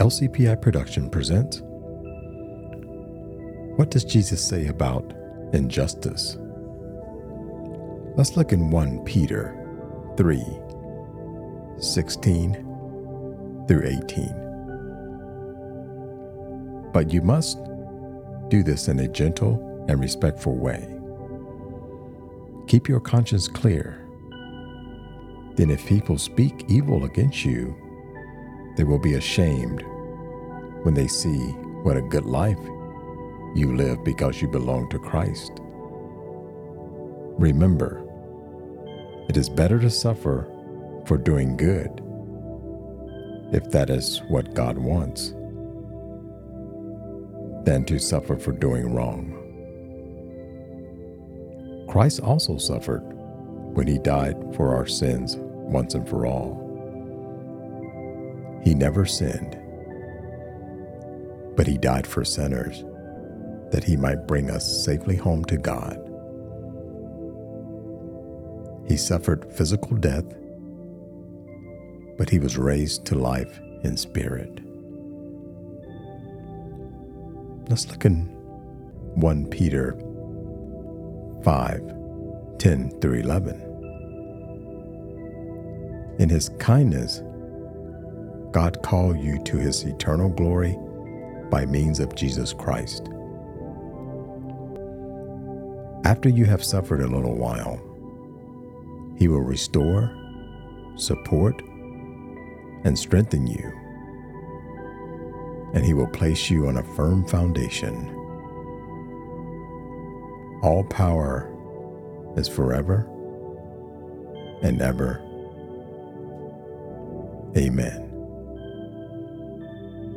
LCPI Production presents What does Jesus say about injustice? Let's look in 1 Peter 3 16 through 18. But you must do this in a gentle and respectful way. Keep your conscience clear. Then, if people speak evil against you, they will be ashamed when they see what a good life you live because you belong to Christ. Remember, it is better to suffer for doing good, if that is what God wants, than to suffer for doing wrong. Christ also suffered when he died for our sins once and for all. He never sinned, but he died for sinners that he might bring us safely home to God. He suffered physical death, but he was raised to life in spirit. Let's look in 1 Peter 5 10 through 11. In his kindness, God called you to his eternal glory by means of Jesus Christ. After you have suffered a little while, he will restore, support, and strengthen you, and he will place you on a firm foundation. All power is forever and ever. Amen.